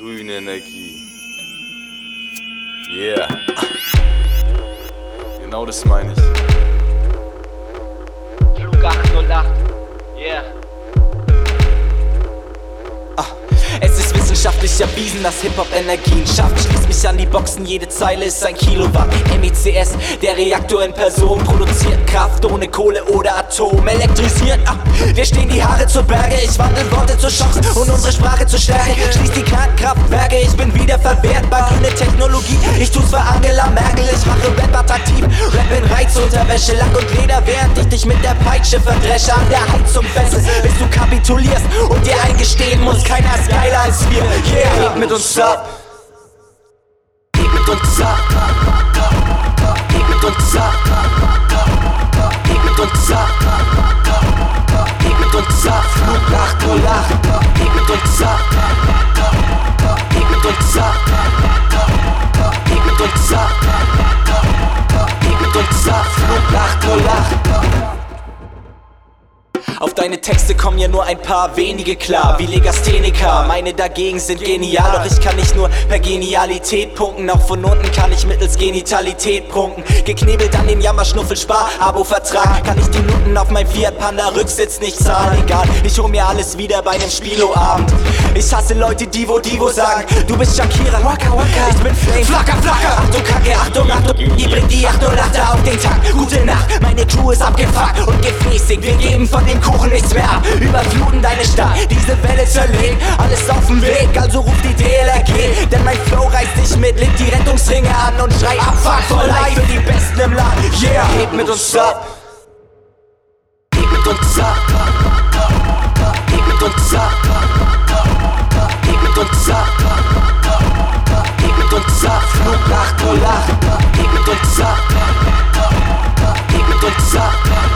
Grüne Energie. Yeah. Genau das meine ich. Flug 808. wissenschaftlich erwiesen, dass Hip-Hop Energien schafft. Schließ mich an die Boxen, jede Zeile ist ein Kilowatt. MECS, der Reaktor in Person, produziert Kraft ohne Kohle oder Atom. Elektrisiert ab, wir stehen die Haare zur Berge. Ich wandel Worte zur Chance und unsere Sprache zur Stärke. Schließ die Kernkraftwerke, ich bin wieder verwertbar. Grüne Technologie, ich tu's für Angela Merkel. Ich mache Rap attraktiv, Rap in Reizunterwäsche, Lack und Leder, während ich dich mit der Peitsche verdresche. An der Heizung fessel, bis du kapitulierst und dir eingestehen musst, keiner ist als wir. Yeah, heb mit uns ab. Heb mit uns ab. Heb mit uns ab. Heb mit uns ab. Heb mit uns ab. Flug 808. Heb mit uns ab. Heb mit uns ab. Heb mit uns ab. Heb mit uns ab. Flug 808. Auf deine Texte kommen ja nur ein paar wenige klar, wie Legastheniker. Meine dagegen sind genial, doch ich kann nicht nur per Genialität punkten. Auch von unten kann ich mittels Genitalität prunken. Geknebelt an dem Jammerschnuffel Spar, Abo-Vertrag. Kann ich die Minuten auf mein Fiat Panda Rücksitz nicht zahlen. Egal, ich hol mir alles wieder bei nem Spielo-Abend. Ich hasse Leute, die wo Divo sagen. Du bist Shakira, waka waka. Ich bin Flame, flacker, flacker. Achtung, Kacke, Achtung, Achtung. Die bringt die 808 auf den Tag. Gute Nacht, Ist abgefuckt und gefräßig. Wir geben von dem Kuchen nichts mehr ab. Überfluten deine Stadt, diese Welle zerlegt. Alles auf dem Weg, also ruf die DLRG. Denn mein Flow reißt dich mit, leg die Rettungsringe an und schrei Abfuck for life für die Besten im Land. Yeah, heb mit uns ab. Heb mit uns ab. Heb mit uns ab. Heb mit uns ab. Heb mit uns ab. Flug 808. Heb mit uns ab. Heb mit uns ab. Heb